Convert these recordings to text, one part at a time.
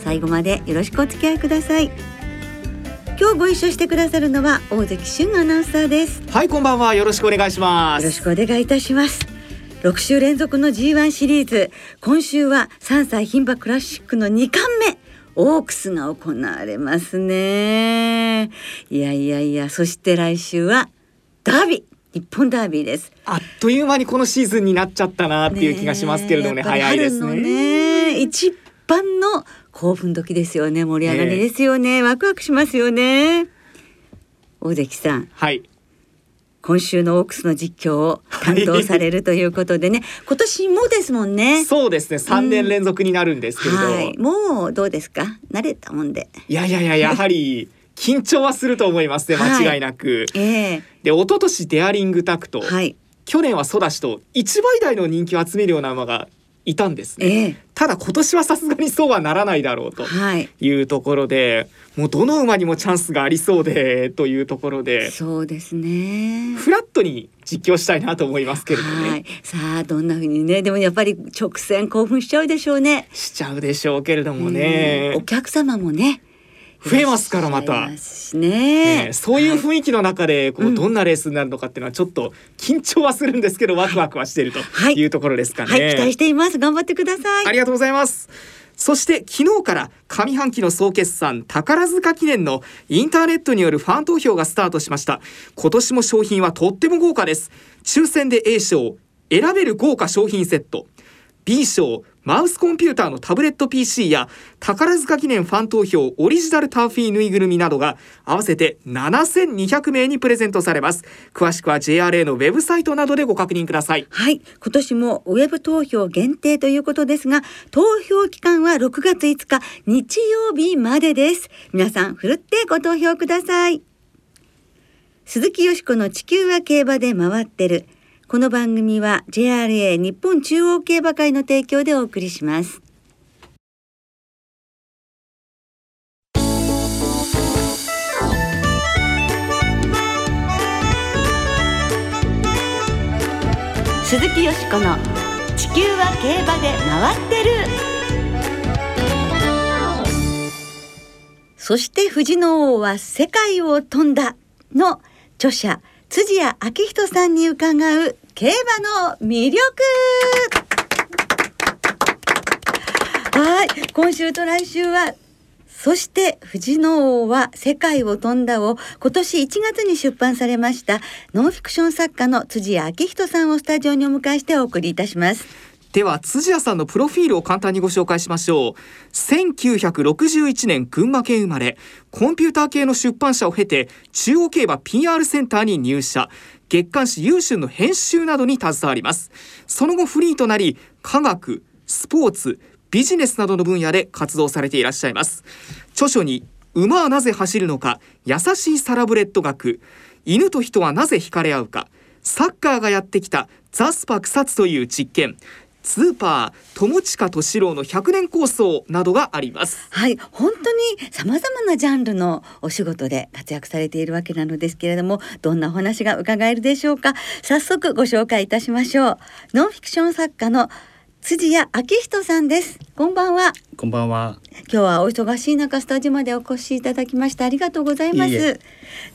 最後までよろしくお付き合いください。今日ご一緒してくださるのは大関俊アナウンサーです。はいこんばんは。よろしくお願いします。よろしくお願いいたします。6週連続の G1 シリーズ。今週は3歳牝馬クラシックの2冠目。オークスが行われますね。いやいやいやそして来週はダービー。日本ダービーです。あっという間にこのシーズンになっちゃったなっていう気がしますけれどもね。早いですねね。一番の興奮時ですよね。盛り上がりですよね、ワクワクしますよね。大関さん。はい。今週のオークスの実況を担当されるということでね、今年もですもんね。そうですね。3年連続になるんですけれど、はい、もうどうですか？慣れたもんで。いやいやいや やはり緊張はすると思いますね。はい。間違いなく、ええ。で一昨年デアリングタクト、はい。去年はソダシと一倍台の人気を集めるような馬がいたんですね、ええただ今年はさすがにそうはならないだろうとはい。いうところでもうどの馬にもチャンスがありそうで というところでそうですね。フラットに実況したいなと思いますけれどね、はい。さあどんな風にね、でもやっぱり直線興奮しちゃうでしょうね。しちゃうでしょうけれどもねうんお客様もね。増えますからまたねねそういう雰囲気の中でこうどんなレースになるのかっていうのはちょっと緊張はするんですけどワクワクはしているとはいいうところですかね。はい、期待しています。頑張ってください。ありがとうございます。そして昨日から上半期の総決算宝塚記念のインターネットによるファン投票がスタートしました今年も商品はとっても豪華です抽選で A 賞選べる豪華商品セット B 賞マウスコンピューターのタブレット PC や宝塚記念ファン投票オリジナルターフィーぬいぐるみなどが合わせて7200名にプレゼントされます詳しくは JRA のウェブサイトなどでご確認くださいはい、今年もウェブ投票限定ということですが、投票期間は6月5日日曜日までです。皆さん、ふるってご投票ください。鈴木よしこの地球は競馬で回ってる。この番組は JRA 日本中央競馬会の提供でお送りします。鈴木よしこの地球は競馬で回ってるそして富士の王は世界を飛んだの著者辻谷明人さんに伺う競馬の魅力。はい。今週と来週はそして富士の王は世界を飛んだを今年1月に出版されましたノンフィクション作家の辻谷明人さんをスタジオにお迎えしてお送りいたします。では辻谷さんのプロフィールを簡単にご紹介しましょう。1961年群馬県生まれ。コンピューター系の出版社を経て中央競馬 PR センターに入社。月刊誌優秀の編集などに携わります。その後フリーとなり科学スポーツビジネスなどの分野で活動されていらっしゃいます。著書に馬はなぜ走るのか優しいサラブレッド学。犬と人はなぜ惹かれ合うか。サッカーがやってきたザスパ草津という実験。スーパー友近敏郎の100年構想などがありますはい、本当に様々なジャンルのお仕事で活躍されているわけなのですけれども、どんなお話が伺えるでしょうか。早速ご紹介いたしましょう。ノンフィクション作家の辻谷明人さんです。こんばんは。こんばんは。今日はお忙しい中スタジオまでお越しいただきましてありがとうございます。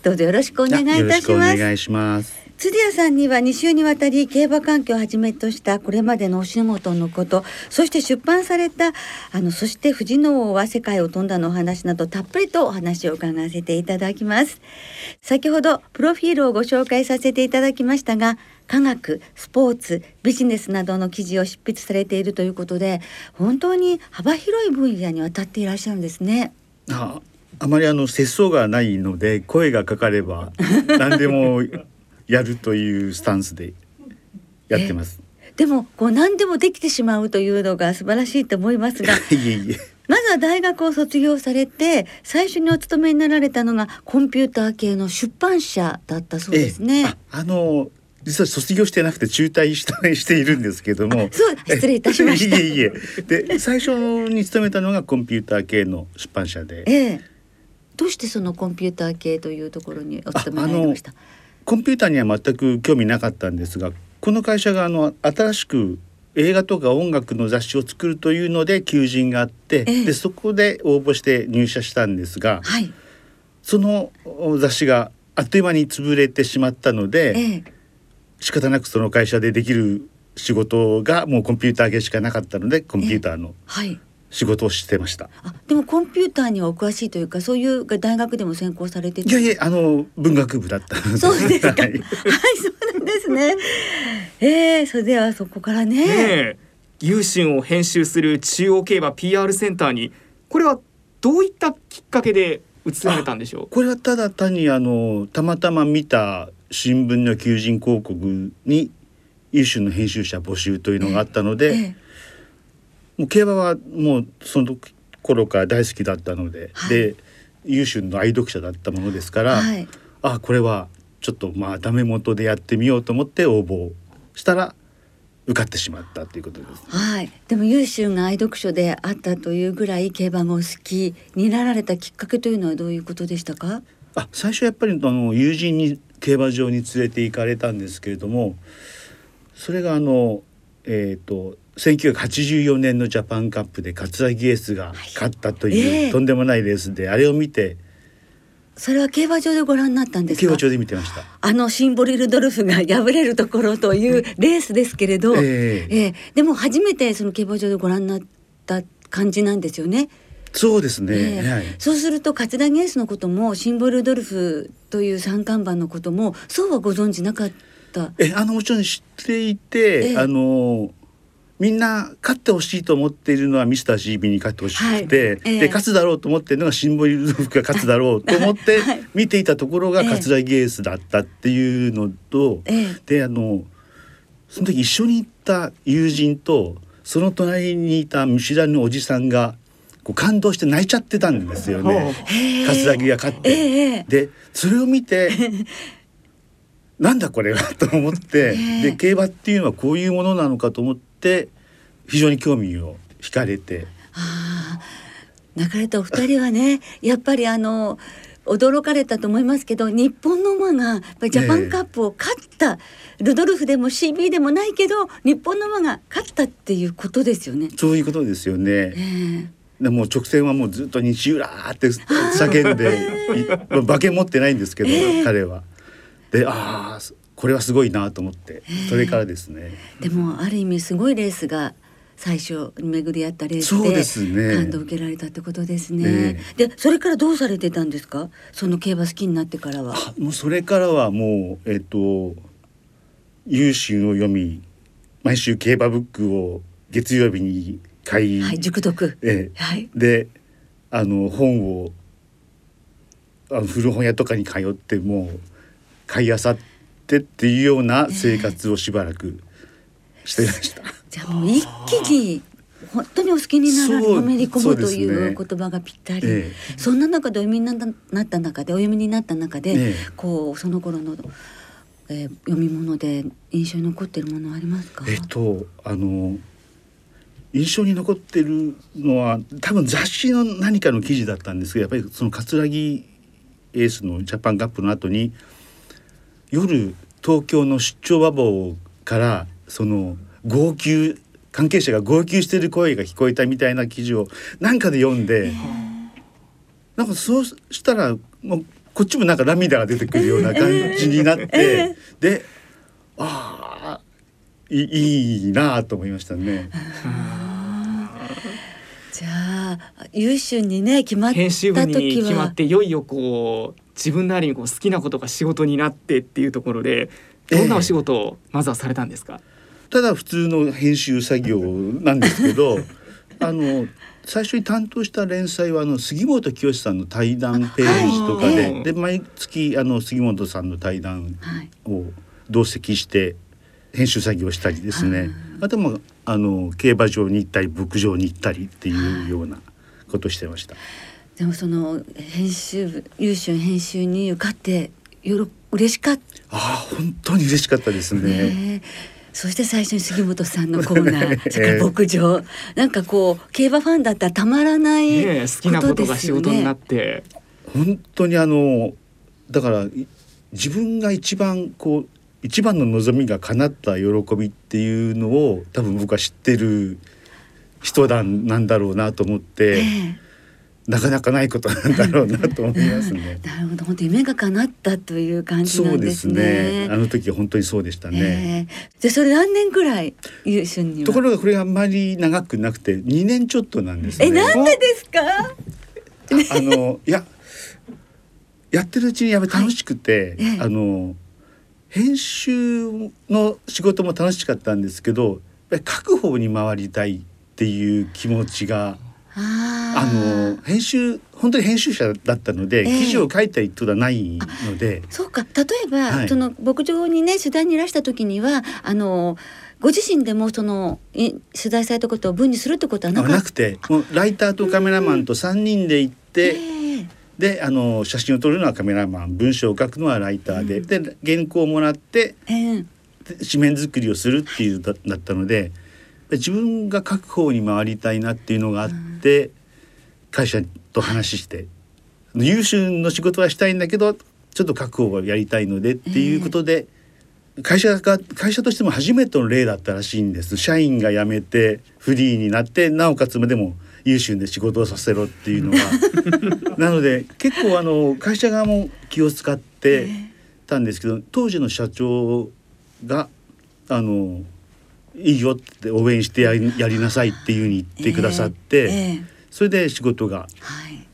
どうぞよろしくお願いいよろしくおたします。願いします。辻谷さんには2週にわたり競馬環境をはじめとしたこれまでのお仕事のことそして出版されたあのそして富士の王は世界を飛んだのお話などたっぷりとお話を伺わせていただきます。先ほどプロフィールをご紹介させていただきましたが科学スポーツビジネスなどの記事を執筆されているということで本当に幅広い分野にわたっていらっしゃるんですね。あ、あまりあの節操がないので声がかかれば何でもやるというスタンスでやってます。でもこう何でもできてしまうというのが素晴らしいと思いますが いえいえ。まずは大学を卒業されて最初にお勤めになられたのがコンピューター系の出版社だったそうですね。ええああの実は卒業してなくて中退したしているんですけどもそう失礼いたしました いえいえで最初に勤めたのがコンピューター系の出版社でええ、どうしてそのコンピューター系というところにお勤めになりました？コンピューターには全く興味なかったんですがこの会社があの新しく映画とか音楽の雑誌を作るというので求人があって、ええでそこで応募して入社したんですがはい。その雑誌があっという間に潰れてしまったので、ええ、仕方なくその会社でできる仕事がもうコンピューター系しかなかったのでコンピューターのはい。仕事をしてました。あ、でもコンピューターにはお詳しいというか、そういう大学でも専攻されてて。いやいやあの文学部だったそうですか。は、はいいそうなんですね。ええそれではそこからね。ねえ優春を編集する中央競馬 PR センターにこれはどういったきっかけで移られたんでしょこれはただ単にあのたまたま見た新聞の求人広告に優秀の編集者募集というのがあったので、ええもう競馬はもうその頃から大好きだったので、はいで優秀の愛読者だったものですから、はい。あこれはちょっとまあダメ元でやってみようと思って応募したら受かってしまったということです。はい。でも優秀が愛読書であったというぐらい競馬がお好きになられたきっかけというのはどういうことでしたか？あ最初やっぱりあの友人に競馬場に連れて行かれたんですけれどもそれがあのえっ、と1984年のジャパンカップで桂木エースが勝ったという、ええとんでもないレースであれを見てそれは競馬場でご覧になったんですか？競馬場で見てました。あのシンボリルドルフが敗れるところというレースですけれど、ええええでも初めてその競馬場でご覧になった感じなんですよね。そうですね、ええはい、そうすると桂ゲースのこともシンボルドルフという三冠馬のこともそうはご存知なかった。えあのもちろん知っていて、ええ。あのみんな勝ってほしいと思っているのはミスター CB に勝ってほしくて、はい。ええ。で勝つだろうと思ってるのがシンボリルドルフが勝つだろうと思って はい。見ていたところがええ。桂木エースだったっていうのと、ええ。であのその時一緒に行った友人とその隣にいた見知らぬおじさんがこう感動して泣いちゃってたんですよね。桂木が勝って。ええ。でそれを見て なんだこれはと思って、ええ。で競馬っていうのはこういうものなのかと思って非常に興味を惹かれて。ああ泣かれたお二人はねやっぱりあの驚かれたと思いますけど日本の馬がジャパンカップを勝った、ルドルフでも CB でもないけど日本の馬が勝ったっていうことですよね。そういうことですよね。ええ。でもう直線はもうずっと西浦って叫んで 馬券持ってないんですけど、彼は。でああこれはすごいなと思ってそれからですね。でもある意味すごいレースが最初に巡り合ったレースで感動を受けられたってことですね。えでそれからどうされてたんですか？その競馬好きになってからは。あもうそれからはもうえっ、と優秀を読み毎週競馬ブックを月曜日に買い、はい熟読。ええはい。であの本をあの古本屋とかに通ってもう買い漁ってっていうような生活をしばらくしていました。じゃあもう一気に本当にお好きになられのめり込むという言葉がぴったり、えそんな中でお読みになったなった中でお読みになった中で、ええ。こうその頃の、えー読み物で印象に残っているものはありますか、えっとあの印象に残ってるのは多分雑誌の何かの記事だったんですけどやっぱりその桂木エースのジャパンカップの後に夜東京の出張馬房からその号泣関係者が号泣してる声が聞こえたみたいな記事をなんかで読んで、なんかそうしたらもうこっちもなんか涙が出てくるような感じになって、でああいいいなあと思いましたね。じゃあ優秀にね決まった編集部に時決まっはていよいよこう自分なりにこう好きなことが仕事になってっていうところでどんなお仕事をまずはされたんですか、ただ普通の編集作業なんですけど あの最初に担当した連載はあの杉本清さんの対談ページとかで,、はい。で毎月あの杉本さんの対談はい。を同席して編集作業をしたりですね、あともあの競馬場に行ったり牧場に行ったりっていうようなことしてました。でもその編集部優秀編集に受かってよろ嬉しかった。ああ本当に嬉しかったですね。ねそして最初に杉本さんのコーナー、それから牧場、なんかこう競馬ファンだったらたまらないねえ好きなことが仕事になっって。本当にあのだからい自分が一番こう一番の望みが叶った喜びっていうのを多分僕は知ってる人なんなんだろうなと思って、えなかなかないことなんだろうなと思いますね。え なるほど本当夢が叶ったという感じなそうんでですすね。ね。あの時は本当にそうでしたね。ええでそれ何年ぐらい優秀には？ところがこれがあんまり長くなくて2年ちょっとなんですね。えなんでですか？あのいややってるうちにやっぱり楽しくて、はいええあの編集の仕事も楽しかったんですけどやっぱり書く方に回りたいっていう気持ちがああのー編集本当に編集者だったので、ええ。記事を書いたりってことはないので。そうか。例えば、はい。その牧場にね取材にいらした時にはあのご自身でもそのい取材されたことを文にするってことはなかなくて。もうライターとカメラマンと3人で行って、ええ。であの写真を撮るのはカメラマン文章を書くのはライターで、で原稿をもらってええ。で紙面作りをするっていうだだったので自分が書く方に回りたいなっていうのがあって、会社と話して優秀の仕事はしたいんだけどちょっと書く方をやりたいのでっていうことで、会社が会社としても初めての例だったらしいんです。社員が辞めてフリーになってなおかつでも優秀で仕事をさせろっていうのが なので結構あの会社側も気を使ってたんですけど当時の社長があのいいよって応援してやりやりなさいっていうふうに言ってくださって、ええええそれで仕事がはい。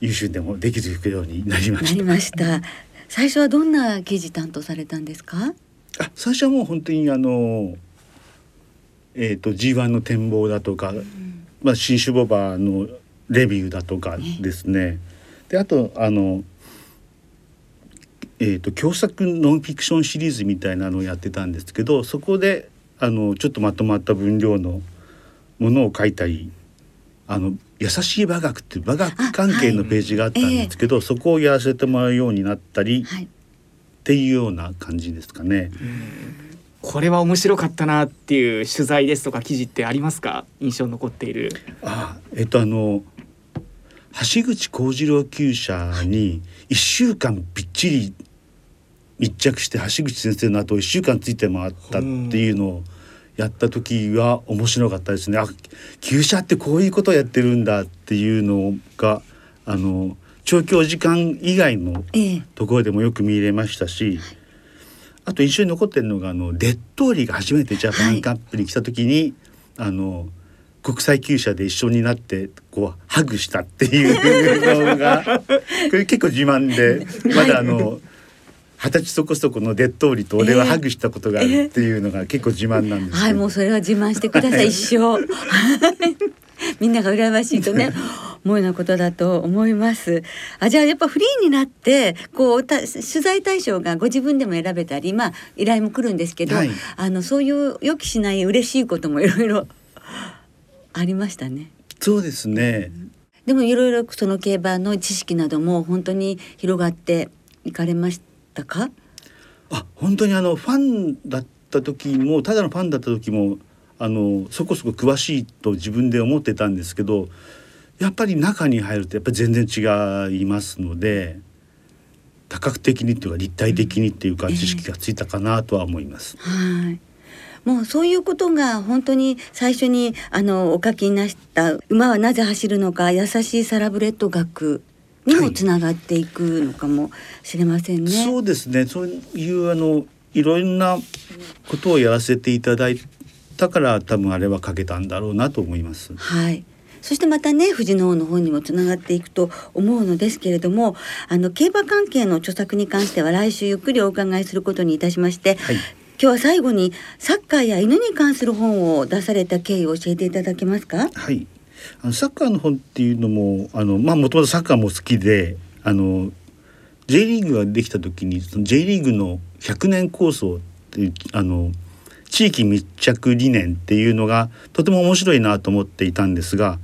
優秀でもできるようになりまなりした。ました。最初はどんな記事担当されたんですか？あ最初はもう本当にあのえっ、と G1 の展望だとか、まあ新種ボバのレビューだとかですね。であとあのえー、と共作ノンフィクションシリーズみたいなのをやってたんですけどそこであのちょっとまとまった分量のものを書いたりあの優しい馬学っていう馬学関係のページがあったんですけど、そこをやらせてもらうようになったりっはい。ていうような感じですかね。これは面白かったなっていう取材ですとか記事ってありますか？印象に残っている。あえっとあの橋口幸次郎厩舎に1週間びっちり密着して橋口先生の後1週間ついて回ったっていうのをやった時は面白かったですね。あ厩舎ってこういうことをやってるんだっていうのがあの長距時間以外のええところでもよく見れましたし、あと印象に残ってるのがあのデットーリが初めてジャパンカップに来た時に、あの国際厩舎で一緒になってこうハグしたっていうのがこれ結構自慢でまだあの二十歳そこそこのデットーリと俺はハグしたことがあるっていうのが結構自慢なんですはいもうそれは自慢してください 一生。みんなが羨ましいとね思うようなことだと思います。あじゃあやっぱフリーになってこうた取材対象がご自分でも選べたりまあ依頼も来るんですけど、はい。あのそういう予期しない嬉しいこともいろいろ ありましたね。そうですね。でもいろいろその競馬の知識なども本当に広がっていかれましたか？あ本当にあのファンだった時もただのファンだった時もあのそこそこ詳しいと自分で思ってたんですけどやっぱり中に入るとやっぱり全然違いますので多角的にというか立体的にっていうかええ知識がついたかなとは思います。はい。もうそういうことが本当に最初にあのお書きになった馬はなぜ走るのか優しいサラブレッド学にもつながっていくのかもしれませんね。そうですねそういうあのいろんなことをやらせていただいたから多分あれは書けたんだろうなと思います。はい。そしてまたね富士の王の方にもつながっていくと思うのですけれどもあの競馬関係の著作に関しては来週ゆっくりお伺いすることにいたしまして、はい今日は最後にサッカーや犬に関する本を出された経緯を教えていただけますか？はい、あのサッカーの本っていうのもあのまあもともとサッカーも好きであの J リーグができた時にその J リーグの100年構想っていうあの地域密着理念っていうのがとても面白いなと思っていたんですが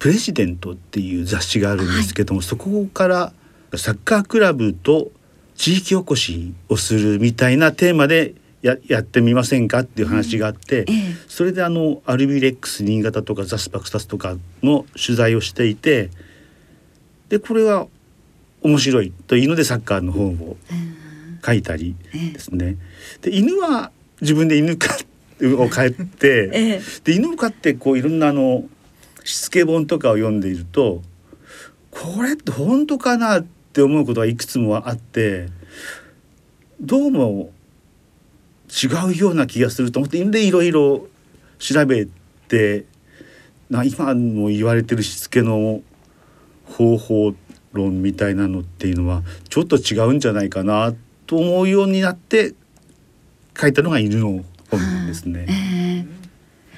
プレジデントっていう雑誌があるんですけども、そこからサッカークラブと地域おこしをするみたいなテーマでややってみませんかっていう話があって、ええ。それであのアルビレックス新潟とかザスパクタスとかの取材をしていてでこれは面白いというのでサッカーの本を書いたりええ。ですね。で犬は自分で犬飼 を飼って、ええ。で犬を飼ってこういろんなあのしつけ本とかを読んでいるとこれって本当かなって思うことがいくつもあってどうも違うような気がすると思ってでいろいろ調べてな今も言われてるしつけの方法論みたいなのっていうのはちょっと違うんじゃないかなと思うようになって書いたのが犬の本ですね。ええ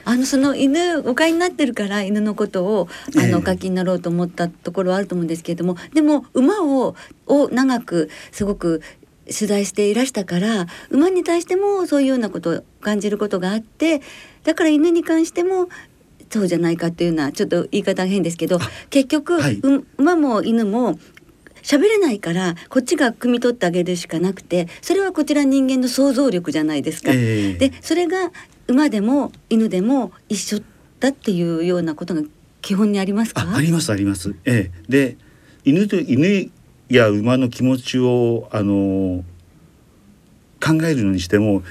あのその犬お飼いになってるから犬のことをあええのお書きになろうと思ったところはあると思うんですけれどもでも馬をを長くすごく取材していらしたから馬に対してもそういうようなことを感じることがあってだから犬に関してもそうじゃないかっていうのはちょっと言い方が変ですけど結局、はいう馬も犬も喋れないからこっちが汲み取ってあげるしかなくてそれはこちら人間の想像力じゃないですか。ええでそれが馬でも犬でも一緒だっていうようなことが基本にありますか？あありますあります。ええ、で犬と犬や馬の気持ちをあの考えるのにしても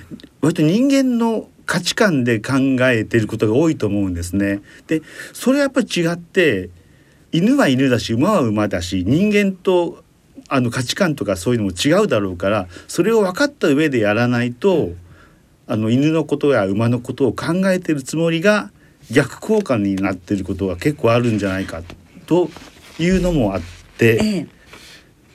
割と人間の価値観で考えていることが多いと思うんですね。でそれはやっぱり違って犬は犬だし馬は馬だし人間とあの価値観とかそういうのも違うだろうからそれを分かった上でやらないとあの犬のことや馬のことを考えてるつもりが逆効果になってることが結構あるんじゃないかというのもあってええ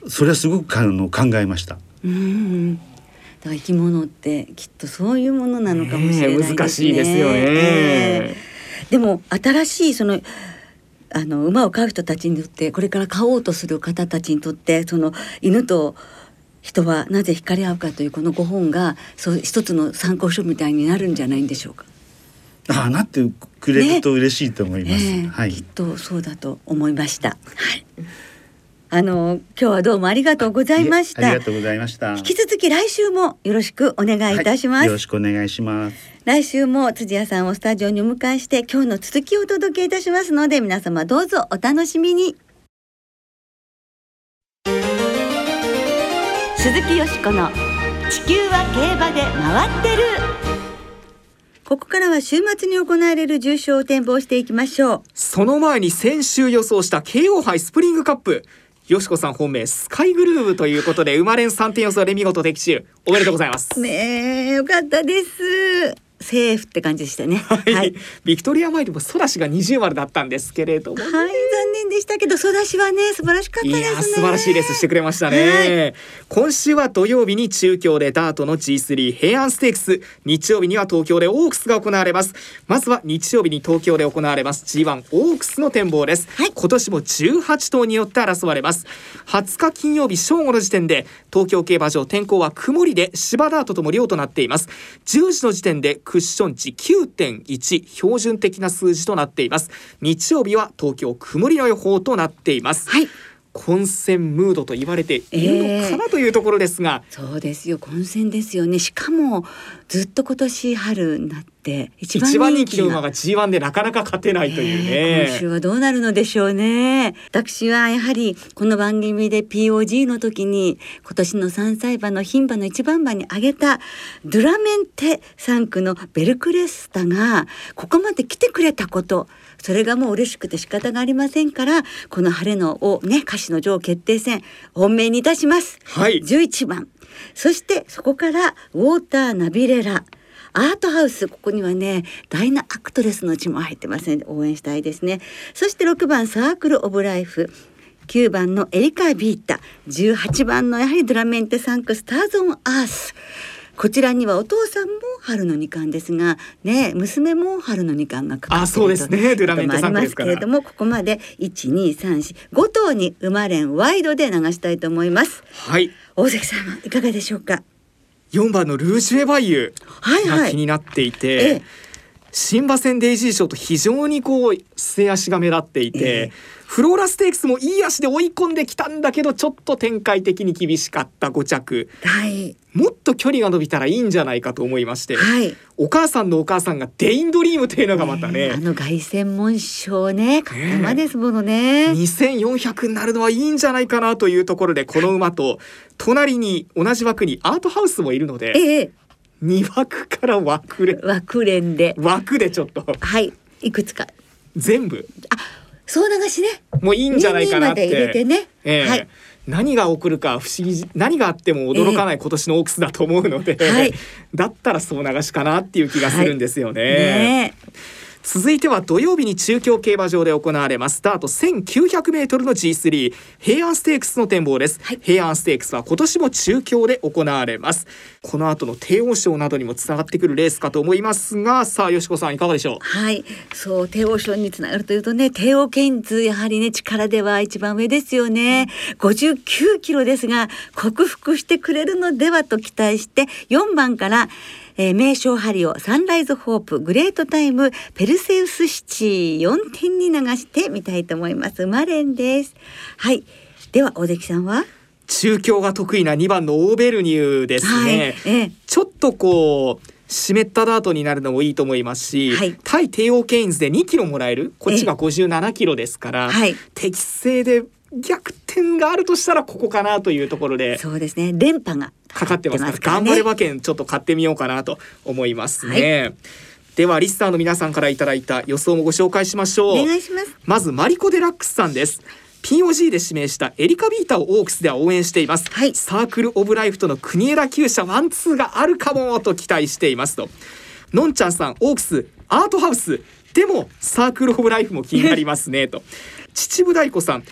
それはすごくあの考えました。うんだから生き物ってきっとそういうものなのかもしれないですね。難しいですよねええでも新しいそのあの馬を飼う人たちにとってこれから飼おうとする方たちにとってその犬と人はなぜ惹かれ合うかというこの5本がそう一つの参考書みたいになるんじゃないんでしょうか。ああなってくれると嬉しいと思います。ええはいきっとそうだと思いました。はい。あの今日はどうもありがとうございました。ありがとうございました。引き続き来週もよろしくお願いいたします。はいよろしくお願いします。来週も辻谷さんをスタジオにお迎えして今日の続きをお届けいたしますので皆様どうぞお楽しみに鈴木よしこの地球は競馬で回ってるここからは週末に行われる重賞を展望していきましょうその前に先週予想した KO 杯スプリングカップよしこさん本命スカイグルーヴということで生まれん3点予想で見事的中。おめでとうございます。ねえよかったです。セーフって感じでしたね。はい、ビクトリアマイルもソダシが二重丸だったんですけれども、はい、残念でしたけど、ソダシはね、素晴らしかったいですね。素晴らしいレースしてくれましたね、今週は土曜日に中京でダートの G3 平安ステークス。日曜日には東京でオークスが行われます。まずは日曜日に東京で行われます。G1 オークスの展望です、はい。今年も18頭によって争われます。20日金曜日正午の時点で東京競馬場天候は曇りで芝ダートとも量となっています。10時の時点でクッション値9.1標準的な数字となっています。日曜日は東京曇りの予報となっています。はい、混戦ムードと言われているのかなというところですが、そうですよ、混戦ですよね。しかも、ずっと今年春になって、一番一番人気の馬が G1 でなかなか勝てないというえー今週ね。はどうなるのでしょうね私はやはりこの番組で POG の時に今年の3歳馬の牝馬の一番馬に挙げたドゥラメンテ3区のベルクレスタがここまで来てくれたことそれがもう嬉しくて仕方がありませんからこの晴れのをね歌手の女王決定戦本命にいたします。はい。11番そしてそこからウォーターナビレラアートハウスここにはねダイナアクトレスの血も入ってますので応援したいですね。そして6番サークルオブライフ。9番のエリカヴィータ。18番のやはりドゥラメンテ産駒スターズ・オン・アース。こちらにはお父さんも春の二冠ですがね娘も春の二冠がかかっているあそうですね。とドゥラメンテ産駒ですから。こともありますけれどもここまで12345頭に馬連ワイドで流したいと思います。はい。大関さんはいかがでしょうか？4番のルージュエバイユはいはい。が気になっていて、ええ新馬戦デイジー賞と非常にこう末足が目立っていて、ええ。フローラステークスもいい足で追い込んできたんだけどちょっと展開的に厳しかった5着。はい。もっと距離が伸びたらいいんじゃないかと思いまして、はい。お母さんのお母さんがデインドリームというのがまたね、えあの凱旋門賞ね勝馬ですものね。2400になるのはいいんじゃないかなというところでこの馬と隣に同じ枠にアートハウスもいるのでええ2枠から枠で枠連で。枠でちょっと。はい。いくつか。全部？総流しね。もういいんじゃないかなって。入れてね。ええ。はい。何が起こるか不思議何があっても驚かない今年のオークスだと思うので、はい。だったら総流しかなっていう気がするんですよね。ね続いては土曜日に中京競馬場で行われます。スタート1900メートルの G3 平安ステークスの展望です、はい。平安ステークスは今年も中京で行われます。この後の帝王賞などにもつながってくるレースかと思いますがさあよしこさんいかがでしょう？はい、そう帝王賞につながるというとね帝王ケインズやはりね力では一番上ですよね、59キロですが克服してくれるのではと期待して4番からえー、名称ハリオサンライズホープグレートタイムペルセウスシチー4点に流してみたいと思います。マレンです。はい。では大関さんは？中京が得意な2番のオーベルニューですね、はい。ええ。ちょっとこう湿ったダートになるのもいいと思いますし、はい。対帝王ケインズで2キロもらえる？こっちが57キロですから、はい。適正で逆転があるとしたらここかなというところで。そうですね。連覇がかかってますから頑張れ馬券ちょっと買ってみようかなと思いますね、ではリスターの皆さんからいただいた予想もご紹介しましょう。お願いします。まずマリコ・デラックスさんです。POG で指名したエリカヴィータをオークスでは応援しています、はい。サークル・オブ・ライフとの国枝厩舎ワンツーがあるかもと期待していますと。のんちゃんさんオークスアートハウスでもサークル・オブ・ライフも気になりますねと。秩父大子さん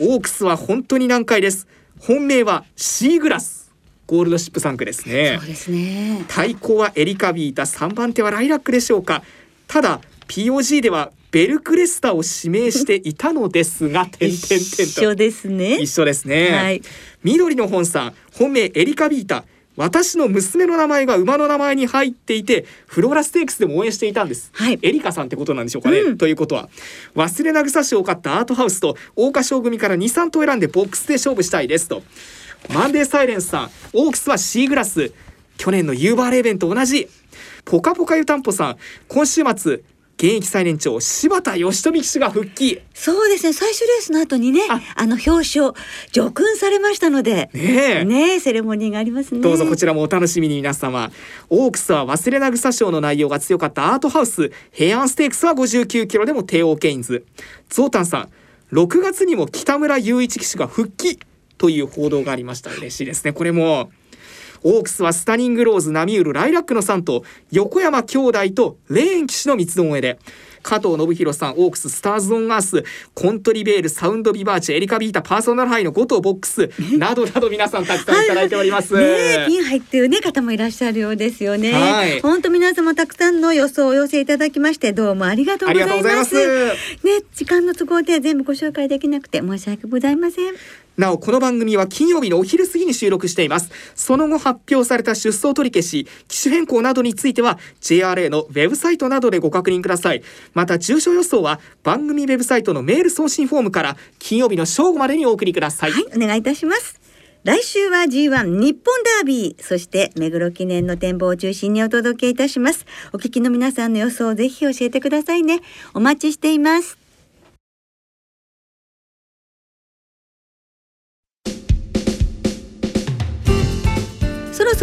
オークスは本当に難解です。本命はシーグラス。ゴールドシップ産駒ですね。そうですね。対抗はエリカヴィータ。3番手はライラックでしょうか。ただ POG ではベルクレスタを指名していたのですが 点々点と。一緒ですね。一緒ですね、はい。緑の本さん。本命エリカビータ私の娘の名前が馬の名前に入っていてフローラステークスでも応援していたんです、はい。エリカさんってことなんでしょうかね、うん。ということは忘れな草賞を勝ったアートハウスと桜花賞組から23頭選んでボックスで勝負したいですと。マンデーサイレンスさんオークスはシーグラス去年のユーバーレーベンと同じ。ポカポカ湯たんぽさん今週末現役最年長柴田義富騎手が復帰。そうですね。最終レースの後にねあ。あの表彰叙勲されましたのでねえ。ねえセレモニーがありますね。どうぞこちらもお楽しみに皆様。オークスは忘れな草賞の内容が強かったアートハウス。平安ステークスは59キロでも帝王ケインズゾウタンさん6月にも北村雄一騎手が復帰という報道がありました。嬉しいですね。これもオークスはスタニングローズナミュールライラックの3頭横山兄弟とレーン騎手の三つどもえで加藤信弘さんオークススターズ・オン・アースコントディヴェールサウンドビバーチェエリカヴィータパーソナルハイの5頭ボックスなどなど皆さんたくさんいただいております。ねえピン入ってるね方もいらっしゃるようですよね。はい本当皆様たくさんの予想をお寄せいただきましてどうもありがとうございます。ありがとうございますね時間の都合で全部ご紹介できなくて申し訳ございません。なおこの番組は金曜日のお昼過ぎに収録していますその後発表された出走取り消し機種変更などについては JRA のウェブサイトなどでご確認くださいまた重症予想は番組ウェブサイトのメール送信フォームから金曜日の正午までにお送りください、はい、お願いいたします。来週は G1 日本ダービー、そして目黒記念の展望を中心にお届けいたします。お聞きの皆さんの予想をぜひ教えてくださいね。お待ちしています。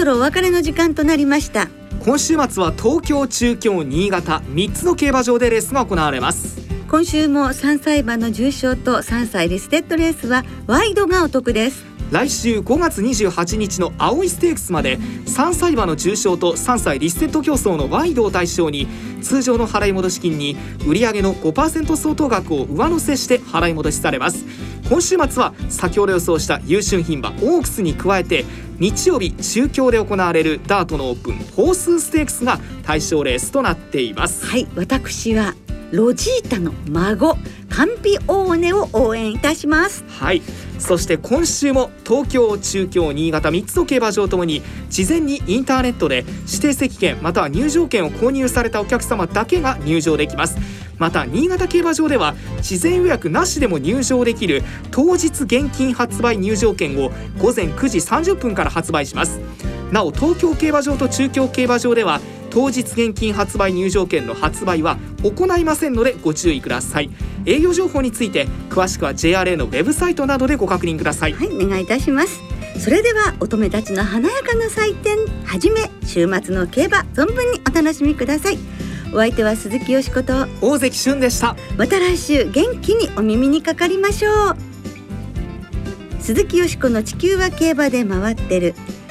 そろお別れの時間となりました。今週末は東京中京新潟3つの競馬場でレースが行われます今週も3歳馬の重賞と3歳リステッドレースはワイドがお得です。来週5月28日の葵ステークスまで3歳馬の重賞と3歳リステッド競走のワイドを対象に通常の払い戻し金に売上の5%相当額を上乗せして払い戻しされます。今週末は先ほど予想した優駿牝馬オークスに加えて日曜日中京で行われるダートのオープンホースステークスが対象レースとなっています。はい、私はロジータの孫カンピオーネを応援いたします。はい。そして今週も東京中京新潟3つの競馬場ともに事前にインターネットで指定席券または入場券を購入されたお客様だけが入場できます。また新潟競馬場では事前予約なしでも入場できる当日現金発売入場券を午前9時30分から発売します。なお東京競馬場と中京競馬場では当日現金発売入場券の発売は行いませんのでご注意ください。営業情報について詳しくは JRA のウェブサイトなどでご確認ください。はいお願いいたします。それでは乙女たちの華やかな祭典はじめ週末の競馬存分にお楽しみください。お相手は鈴木よしこと大関俊でした。また来週元気にお耳にかかりましょう。鈴木よしこの地球は競馬で回ってる